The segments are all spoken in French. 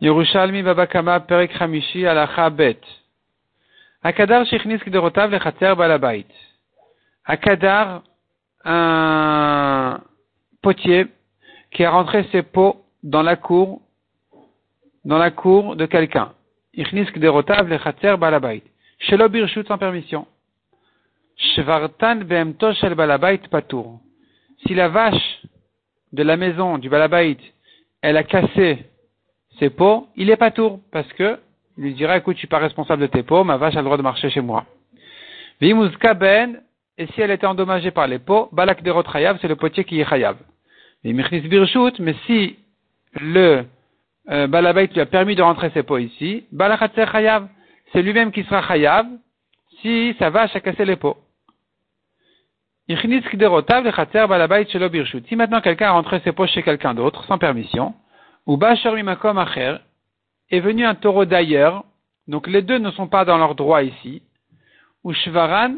Yerushalmi Babakama Perek Hamishi Alacha Bet. Akadar Shechnis Kderotav Lechatzer Balabait. Akadar, un potier qui a rentré ses pots dans la cour, dans la cour de quelqu'un. Ichnis Kderotav Lechatzer Balabait. Shelo Birshut sans permission. Shvartan Behemto Shel Balabait Patour. Si la vache de la maison du Balabait, elle a cassé ses pots, il est pas tour, parce que il lui dira, écoute, je suis pas responsable de tes pots, ma vache a le droit de marcher chez moi. Vimuzka ben, et si elle était endommagée par les pots, balak derot chayav, c'est le potier qui est chayav. mais si le euh, balabait lui a permis de rentrer ses pots ici, balakhatser chayav, c'est lui-même qui sera chayav si sa vache a cassé les pots. Si maintenant quelqu'un a rentré ses pots chez quelqu'un d'autre, sans permission, ou Mimakom Acher, est venu un taureau d'ailleurs, donc les deux ne sont pas dans leur droit ici, ou Shvaran,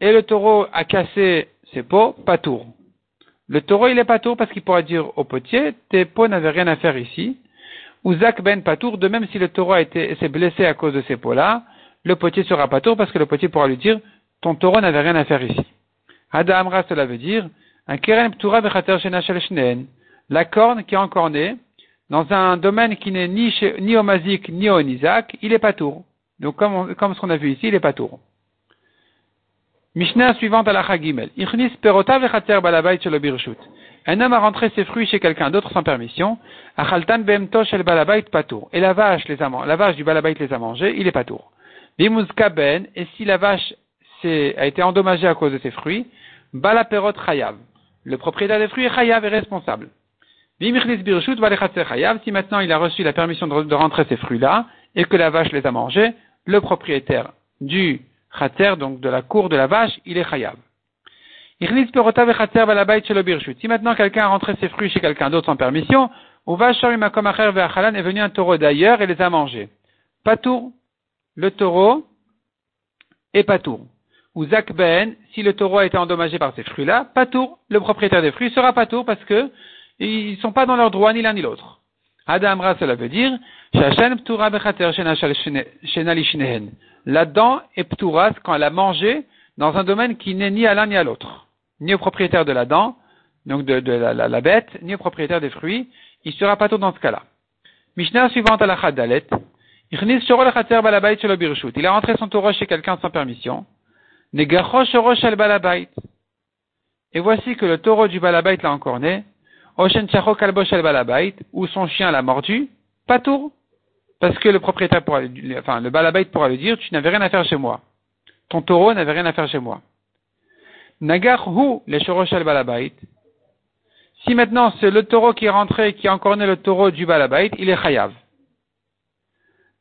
et le taureau a cassé ses pots, patour. Le taureau, il est patour parce qu'il pourra dire au potier, tes pots n'avaient rien à faire ici. Ou Zak ben patour, de même si le taureau s'est blessé à cause de ces pots-là, le potier sera patour parce que le potier pourra lui dire, ton taureau n'avait rien à faire ici. Ada Amra, cela veut dire, un keren ptura La corne qui est encornée, dans un domaine qui n'est ni, ni au Mazik ni au Nizak, il est pas tour. Donc comme, comme ce qu'on a vu ici, il est pas tour. Mishnah suivante à la Chagimel. Ichnis perota vechater balabait shel birshut. Un homme a rentré ses fruits chez quelqu'un d'autre sans permission. Achaltan behemto shel balabait patour. Et la vache, les la vache du balabait les a mangés, il est patour. Bimuzka ben, et si la vache a été endommagée à cause de ses fruits, balaperot chayav. Le propriétaire des fruits est chayav et responsable. Si maintenant il a reçu la permission de, rentrer ces fruits-là, et que la vache les a mangés, le propriétaire du khater, donc de la cour de la vache, il est chayav. Si maintenant quelqu'un a rentré ses fruits chez quelqu'un d'autre sans permission, ou va est venu un taureau d'ailleurs et les a mangés. Patour, le taureau est patour. Ou zakben, si le taureau a été endommagé par ces fruits-là, patour, le propriétaire des fruits sera patour parce que ils sont pas dans leur droit ni l'un ni l'autre. Adamra, cela veut dire, la dent est pturas quand elle a mangé dans un domaine qui n'est ni à l'un ni à l'autre. Ni au propriétaire de la dent, donc de, la, bête, ni au propriétaire des fruits. Il sera pas tout dans ce cas-là. Mishnah suivante à la Chadalet. Il a rentré son taureau chez quelqu'un sans permission. Et voici que le taureau du balabait l'a encore né ou son chien l'a mordu, pas tour. Parce que le propriétaire pourra, enfin, le balabait pourra lui dire, tu n'avais rien à faire chez moi. Ton taureau n'avait rien à faire chez moi. Nagar hu le shoroshel balabait. Si maintenant c'est le taureau qui est rentré, qui a encore né le taureau du balabait, il est chayav.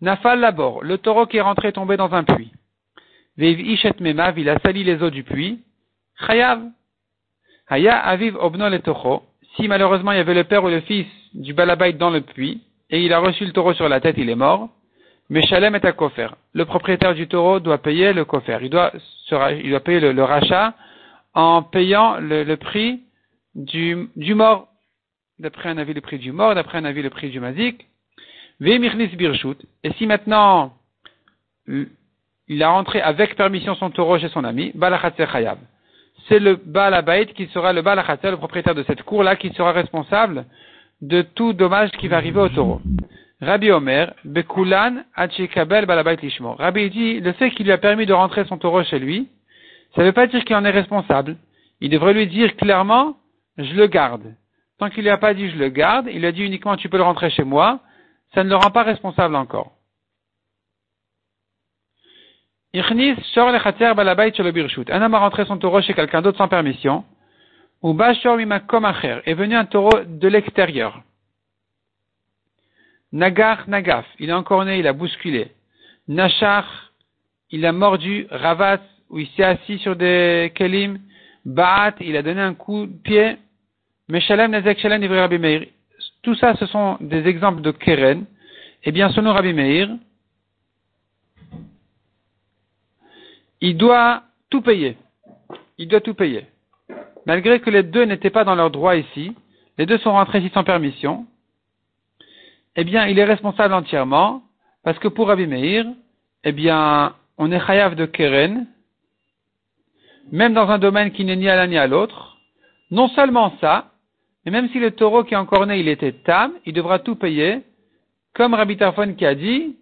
Nafal labor, le taureau qui est rentré est tombé dans un puits. Viv ishet memav, il a sali les eaux du puits. Chayav. Haya aviv obno le si malheureusement il y avait le père ou le fils du balabait dans le puits, et il a reçu le taureau sur la tête, il est mort, mais Shalem est à kofer. Le propriétaire du taureau doit payer le kofer. Il doit, il doit payer le, rachat en payant le, prix du, mort. D'après un avis, le prix du mort, d'après un avis, le prix du mazik. Et si maintenant, il a rentré avec permission son taureau chez son ami, balachat chayav c'est le Baal qui sera le Baal le propriétaire de cette cour-là, qui sera responsable de tout dommage qui va arriver au taureau. Rabbi Omer, Bekulan, Achikabel Balabait Lishmo. Rabbi dit, le fait qu'il lui a permis de rentrer son taureau chez lui, ça ne veut pas dire qu'il en est responsable. Il devrait lui dire clairement, je le garde. Tant qu'il lui a pas dit je le garde, il a dit uniquement tu peux le rentrer chez moi, ça ne le rend pas responsable encore. Un homme a rentré son taureau chez quelqu'un d'autre sans permission. Ou Bashor est venu un taureau de l'extérieur. Nagar Nagaf, il est encore né, il a bousculé. Nashar, il a mordu. Ravat, où il s'est assis sur des kelim. Baat, il a donné un coup de pied. Meshalem Nezek Shalem Rabbi Meir. Tout ça, ce sont des exemples de Keren. Eh bien, selon Rabbi Meir, il doit tout payer. Il doit tout payer. Malgré que les deux n'étaient pas dans leur droit ici, les deux sont rentrés ici sans permission, eh bien, il est responsable entièrement, parce que pour Rabbi Meir, eh bien, on est chayav de Keren, même dans un domaine qui n'est ni à l'un ni à l'autre. Non seulement ça, mais même si le taureau qui est encore né, il était tam, il devra tout payer, comme Rabbi Tarfon qui a dit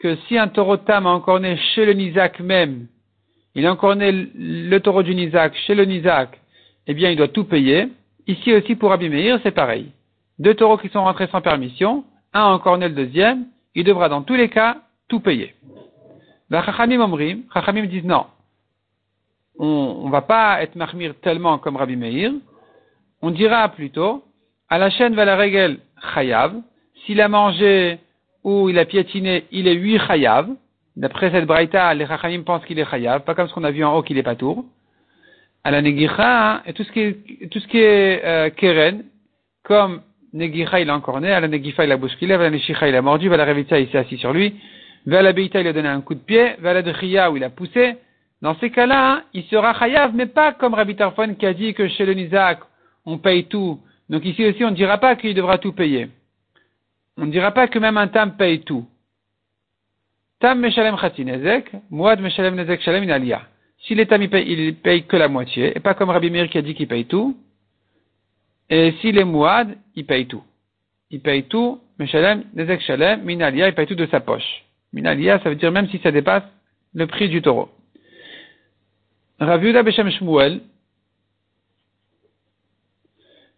que si un taureau tam a encore né chez le Nizak même, il a encore né le taureau du Nizak chez le Nizak, eh bien, il doit tout payer. Ici aussi, pour Rabbi Meir, c'est pareil. Deux taureaux qui sont rentrés sans permission, un a encore né le deuxième, il devra dans tous les cas tout payer. La Chachamim Omrim, Chachamim disent non. On ne va pas être marmir tellement comme Rabbi Meir. On dira plutôt, à la chaîne va la règle Chayav. S'il a mangé ou il a piétiné, il est huit Chayav. D'après cette braïta, les Chachamim pensent qu'il est Chayav, pas comme ce qu'on a vu en haut qu'il est pas tour. À la Negicha, et tout ce qui est, tout ce qui est euh, Keren, comme Negicha il a encore né, à la Negifa il a bousculé, à la Neshicha il a mordu, à la il s'est assis sur lui, vers la Beita il a donné un coup de pied, vers la où il a poussé. Dans ces cas-là, il sera Chayav, mais pas comme Rabbi Tarfon qui a dit que chez le Nizak, on paye tout. Donc ici aussi, on ne dira pas qu'il devra tout payer. On ne dira pas que même un Tam paye tout. Tam Meshalem Khatinezek, Mouad Meshalem Nezek Shalem Inalia. Si les Tam il paye, paye que la moitié, et pas comme Rabbi Mir qui a dit qu'il paye tout, et si les Mouad, il paye tout. Il paye tout, Meshalem, Nezek Shalem, Minalia, il paye tout de sa poche. Minalia, ça veut dire même si ça dépasse le prix du taureau. Raviuda Beshem Shmuel,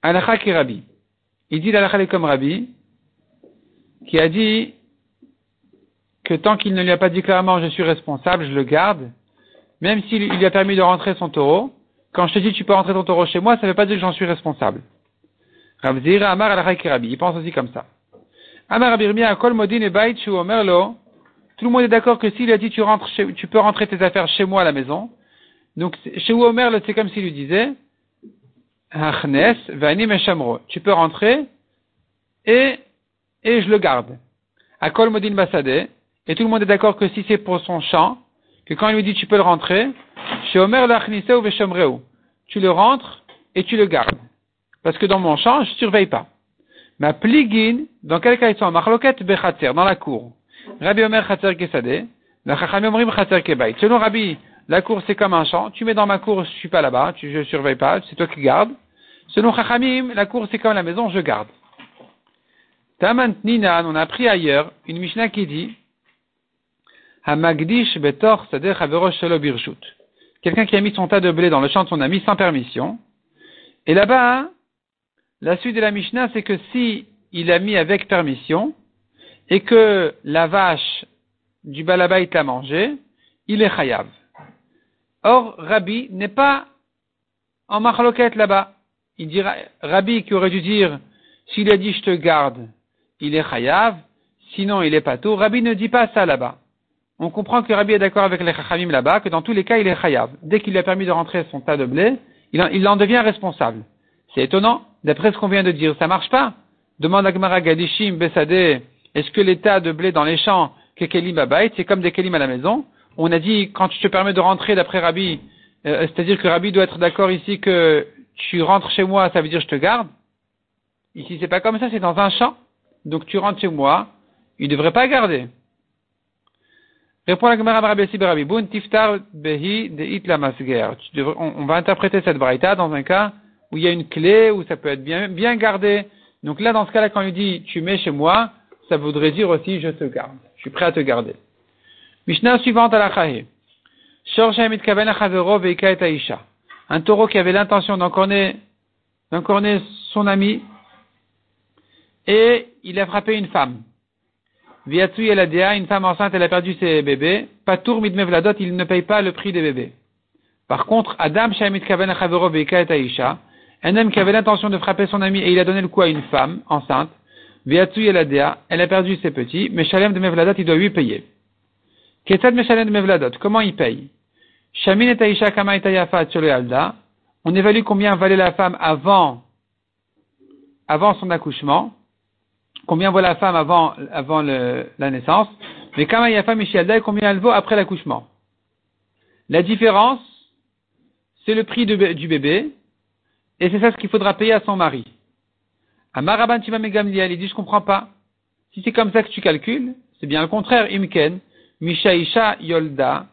Alacha qui Rabbi. Il dit l'Alacha comme Rabbi, qui a dit que tant qu'il ne lui a pas dit clairement je suis responsable, je le garde, même s'il lui a permis de rentrer son taureau, quand je te dis tu peux rentrer ton taureau chez moi, ça ne veut pas dire que j'en suis responsable. Rabzira Amar al Rabbi. Il pense aussi comme ça. Amar Abirmia Kol Modin et Bait Shu Omerlo. Tout le monde est d'accord que s'il a dit tu rentres chez, tu peux rentrer tes affaires chez moi à la maison. Donc, chez Omerlo, c'est comme s'il lui disait. Tu peux rentrer et, et je le garde. À Modin. Et tout le monde est d'accord que si c'est pour son champ, que quand il lui dit tu peux le rentrer, chez Omer. Tu le rentres et tu le gardes. Parce que dans mon champ, je surveille pas. Ma pligin, dans quel cas ils sont en machloket bechatzer, dans la cour. Rabbi Omer chatzer kesade, la chachamim. Selon Rabbi, la cour c'est comme un champ. Tu mets dans ma cour, je suis pas là-bas, tu, je surveille pas, c'est toi qui gardes. Selon chachamim, la cour c'est comme la maison, je garde. Tamant Ninan, on a appris ailleurs une Mishnah qui dit, Hamagdish betor haverosh birshut. Quelqu'un qui a mis son tas de blé dans le champ de son ami sans permission. Et là-bas, la suite de la Mishnah, c'est que si il a mis avec permission et que la vache du balabait l'a mangé, il est chayav. Or, Rabbi n'est pas en machloket là-bas. Il dira, Rabbi qui aurait dû dire, s'il a dit je te garde, il est chayav, sinon il est pas tout. Rabbi ne dit pas ça là-bas. On comprend que Rabbi est d'accord avec les chachamim là-bas, que dans tous les cas il est chayav. Dès qu'il lui a permis de rentrer son tas de blé, il en, devient responsable. C'est étonnant. D'après ce qu'on vient de dire, ça marche pas. Demande à Gadishim, Besade, est-ce que l'état de blé dans les champs, Kekelim Abayt, c'est comme des Kelim à la maison? On a dit, quand tu te permets de rentrer d'après Rabbi, euh, c'est-à-dire que Rabbi doit être d'accord ici que tu rentres chez moi, ça veut dire je te garde? Ici, c'est pas comme ça, c'est dans un champ. Donc tu rentres chez moi, il devrait pas garder. Répond la Gemara Rabbi Tiftar Behi de Itla Masger. On va interpréter cette braïta dans un cas où il y a une clé, où ça peut être bien, bien gardé. Donc là, dans ce cas-là, quand il dit tu mets chez moi, ça voudrait dire aussi je te garde. Je suis prêt à te garder. Mishnah suivante à la Chahé. Un taureau qui avait l'intention d'encorner son ami, et il a frappé une femme. Viatsu Eladea, une femme enceinte, elle a perdu ses bébés. Patour midmevladot, il ne paye pas le prix des bébés. Par contre, Adam Shamit Kaven Chavero Veika Aisha, un homme qui avait l'intention de frapper son ami et il a donné le coup à une femme enceinte, Viatsu Eladea, elle a perdu ses petits, mais Shalem de Mevladot, il doit lui payer. Kesad Meshalem de Mevladot, comment il paye? Shamin et Aisha Kama et Alda, on évalue combien valait la femme avant, avant son accouchement, combien vaut la femme avant, avant le, la naissance, mais Kama Yafa Mishalda, combien elle vaut après l'accouchement. La différence, c'est le prix du bébé, et c'est ça ce qu'il faudra payer à son mari. Amaraban Megamliel, il dit, je comprends pas. Si c'est comme ça que tu calcules, c'est bien le contraire. Imken, Mishaisha Yolda,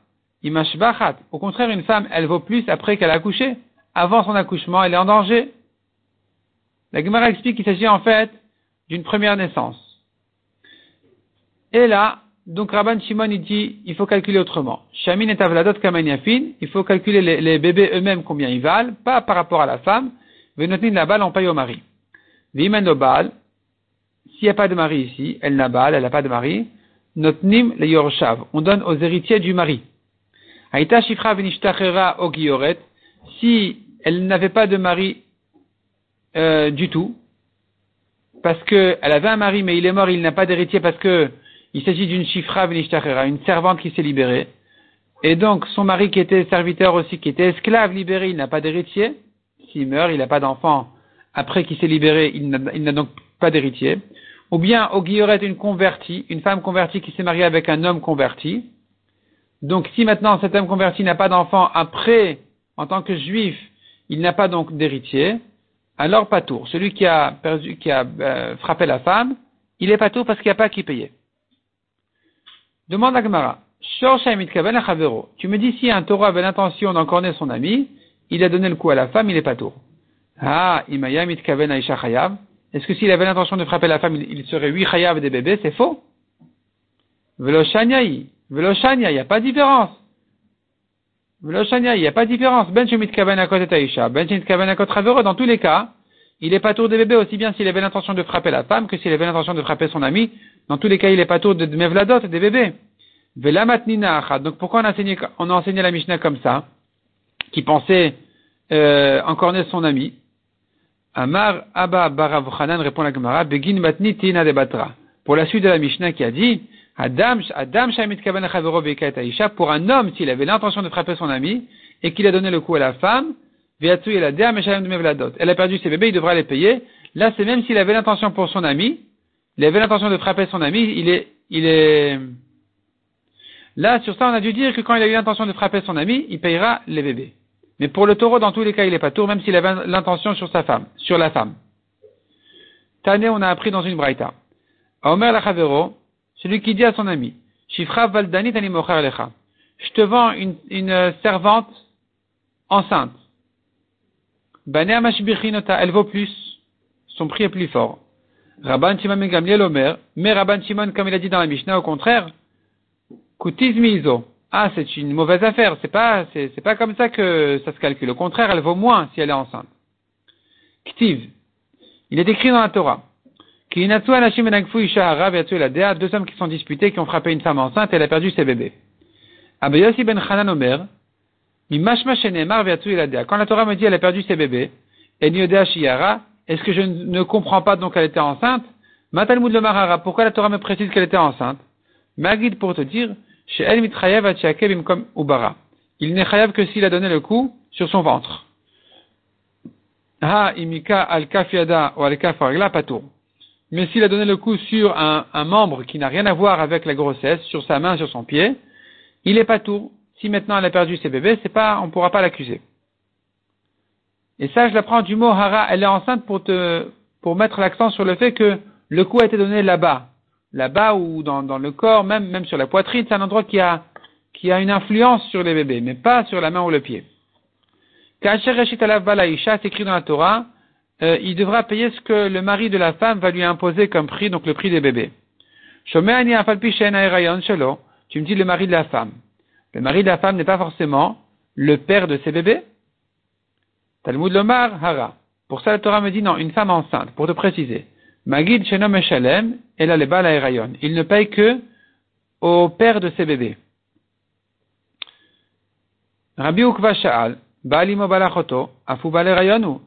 Imashbachat. Au contraire, une femme, elle vaut plus après qu'elle a accouché. Avant son accouchement, elle est en danger. La Gemara explique qu'il s'agit en fait d'une première naissance. Et là, donc Rabban Shimon il dit, il faut calculer autrement. Shamin et Avladot Kamanyafin, il faut calculer les, bébés eux-mêmes combien ils valent, pas par rapport à la femme. Venotnin la balle, on paye au mari. Vimen bal, s'il n'y a pas de mari ici, elle n'a balle, elle n'a pas de mari. Notnim le yorshav, on donne aux héritiers du mari. Aïta shifra venishtachera ogioret, si elle n'avait pas de mari euh, du tout, parce qu'elle avait un mari mais il est mort, il n'a pas d'héritier parce que il s'agit d'une chifra venishtachera, une servante qui s'est libérée. Et donc son mari qui était serviteur aussi, qui était esclave libéré, il n'a pas d'héritier. S'il meurt, il n'a pas d'enfant. Après qu'il s'est libéré, il n'a donc pas d'héritier. Ou bien au une convertie, une femme convertie qui s'est mariée avec un homme converti. Donc si maintenant cet homme converti n'a pas d'enfant après, en tant que juif, il n'a pas donc d'héritier, alors pas tour. Celui qui a, euh, frappé la femme, il est pas tour parce qu'il n'y a pas qui payer. Demande à Gemara. Tu me dis si un taureau avait l'intention d'encorner son ami, il a donné le coup à la femme, il est pas tour. Ah, imaya mitkaven aisha chayav. Est-ce que s'il avait l'intention de frapper la femme, il serait huit chayav des bébés? C'est faux. Veloshanyai. Veloshanya, il n'y a pas de différence. Il n'y a pas de différence. Ben mitkaven akot et aisha. Ben Dans tous les cas, il est pas tour des bébés aussi bien s'il avait l'intention de frapper la femme que s'il avait l'intention de frapper son ami. Dans tous les cas, il est pas tour de mevladot, des bébés. Donc pourquoi on a enseigné, on a enseigné la Mishnah comme ça, qui pensait euh, encorner son ami? Amar Abba Barav répond la Gemara, Begin matni tina batra. Pour la suite de la Mishnah qui a dit, Adam, Adam pour un homme, s'il avait l'intention de frapper son ami, et qu'il a donné le coup à la femme, elle a perdu ses bébés, il devra les payer. Là, c'est même s'il avait l'intention pour son ami, il avait l'intention de frapper son ami, il est, là, sur ça, on a dû dire que quand il a eu l'intention de frapper son ami, il payera les bébés. Mais pour le taureau, dans tous les cas, il n'est pas tour, même s'il avait l'intention sur sa femme, sur la femme. Tane, on a appris dans une braïta. Omer Lachavero, celui qui dit à son ami, Shifra Valdanit Lecha. Je te vends une, servante enceinte. Banea Mashbichinota, elle vaut plus. Son prix est plus fort. Rabban Shimon Omer, mais Rabban Shimon, comme il a dit dans la Mishnah, au contraire. Ah, c'est une mauvaise affaire. C'est pas, c'est, pas comme ça que ça se calcule. Au contraire, elle vaut moins si elle est enceinte. Ktiv. Il est écrit dans la Torah. Deux hommes qui sont disputés, qui ont frappé une femme enceinte et elle a perdu ses bébés. Abayossi ben Hanan Omer. Quand la Torah me dit elle a perdu ses bébés, est-ce que je ne comprends pas donc qu'elle était enceinte? Matalmud le Marara, pourquoi la Torah me précise qu'elle était enceinte? Magid pour te dire, chez El comme Ubara. Il n'est chayav que s'il a donné le coup sur son ventre. Ha imika al kafiada ou al kafaragla patour. Mais s'il a donné le coup sur un, membre qui n'a rien à voir avec la grossesse, sur sa main, sur son pied, il est pas tout. Si maintenant elle a perdu ses bébés, c'est pas, on pourra pas l'accuser. Et ça, je l'apprends du mot hara. Elle est enceinte pour te, pour mettre l'accent sur le fait que le coup a été donné là-bas là-bas ou dans, dans, le corps, même, même sur la poitrine, c'est un endroit qui a, qui a une influence sur les bébés, mais pas sur la main ou le pied. Kacher Reshit Balaisha, c'est écrit dans la Torah, euh, il devra payer ce que le mari de la femme va lui imposer comme prix, donc le prix des bébés. Tu me dis le mari de la femme. Le mari de la femme n'est pas forcément le père de ses bébés. Talmud Lomar Hara. Pour ça, la Torah me dit non, une femme enceinte, pour te préciser. Magid Shenom et là les Il ne paye que au père de ses bébés. Rabbi Ukva Balachoto, Afu.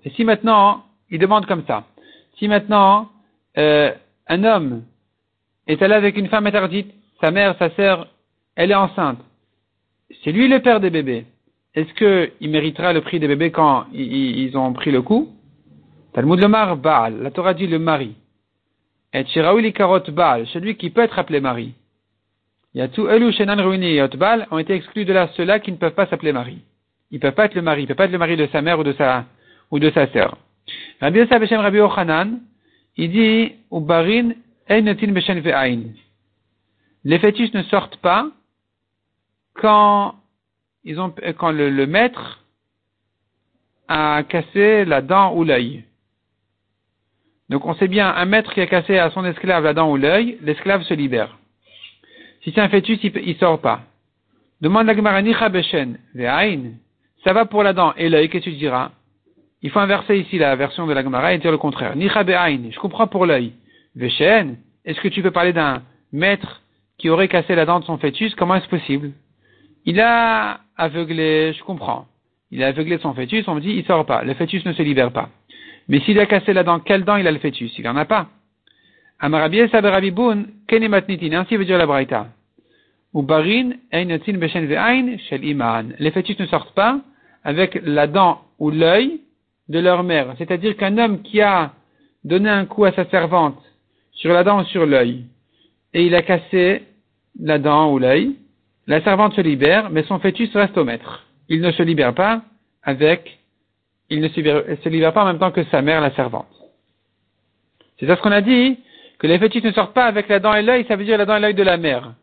Et si maintenant, il demande comme ça, si maintenant, euh, un homme est allé avec une femme interdite, sa mère, sa sœur, elle est enceinte, c'est lui le père des bébés. Est-ce qu'il méritera le prix des bébés quand ils, ont pris le coup? Talmud Lomar Baal, la Torah dit le mari. Et Shiraouli Karot Baal, celui qui peut être appelé mari. Yatu Elu Shenan Ruini et Baal ont été exclus de là ceux-là qui ne peuvent pas s'appeler mari. Ils ne peuvent pas être le mari, ils ne peuvent pas être le mari de sa mère ou de sa, ou de sa sœur. Rabbi Yosef Hashem Rabbi Ochanan, il dit, Ubarin Les fœtus ne sortent pas quand, ils ont, quand le, maître a cassé la dent ou l'œil. Donc on sait bien, un maître qui a cassé à son esclave la dent ou l'œil, l'esclave se libère. Si c'est un fœtus, il, sort pas. Demande la Gemara, Beshen, ça va pour la dent et l'œil, qu'est-ce que tu diras? Il faut inverser ici la version de la Gemara et dire le contraire. Je comprends pour l'œil. Veshen, est-ce que tu peux parler d'un maître qui aurait cassé la dent de son fœtus? Comment est-ce possible? Il a aveuglé, je comprends. Il a aveuglé son fœtus, on me dit, il sort pas. Le fœtus ne se libère pas. Mais s'il a cassé la dent, quelle dent il a le fœtus? Il en a pas. Kenematnitin, ainsi veut dire la. Ubarin, beshen ve'ain, shel iman. Les fœtus ne sortent pas avec la dent ou l'œil de leur mère. C'est-à-dire qu'un homme qui a donné un coup à sa servante sur la dent ou sur l'œil, et il a cassé la dent ou l'œil, la servante se libère, mais son fœtus reste au maître. Il ne se libère pas avec, il ne se libère pas en même temps que sa mère, la servante. C'est ça ce qu'on a dit, que les fœtus ne sortent pas avec la dent et l'œil, ça veut dire la dent et l'œil de la mère.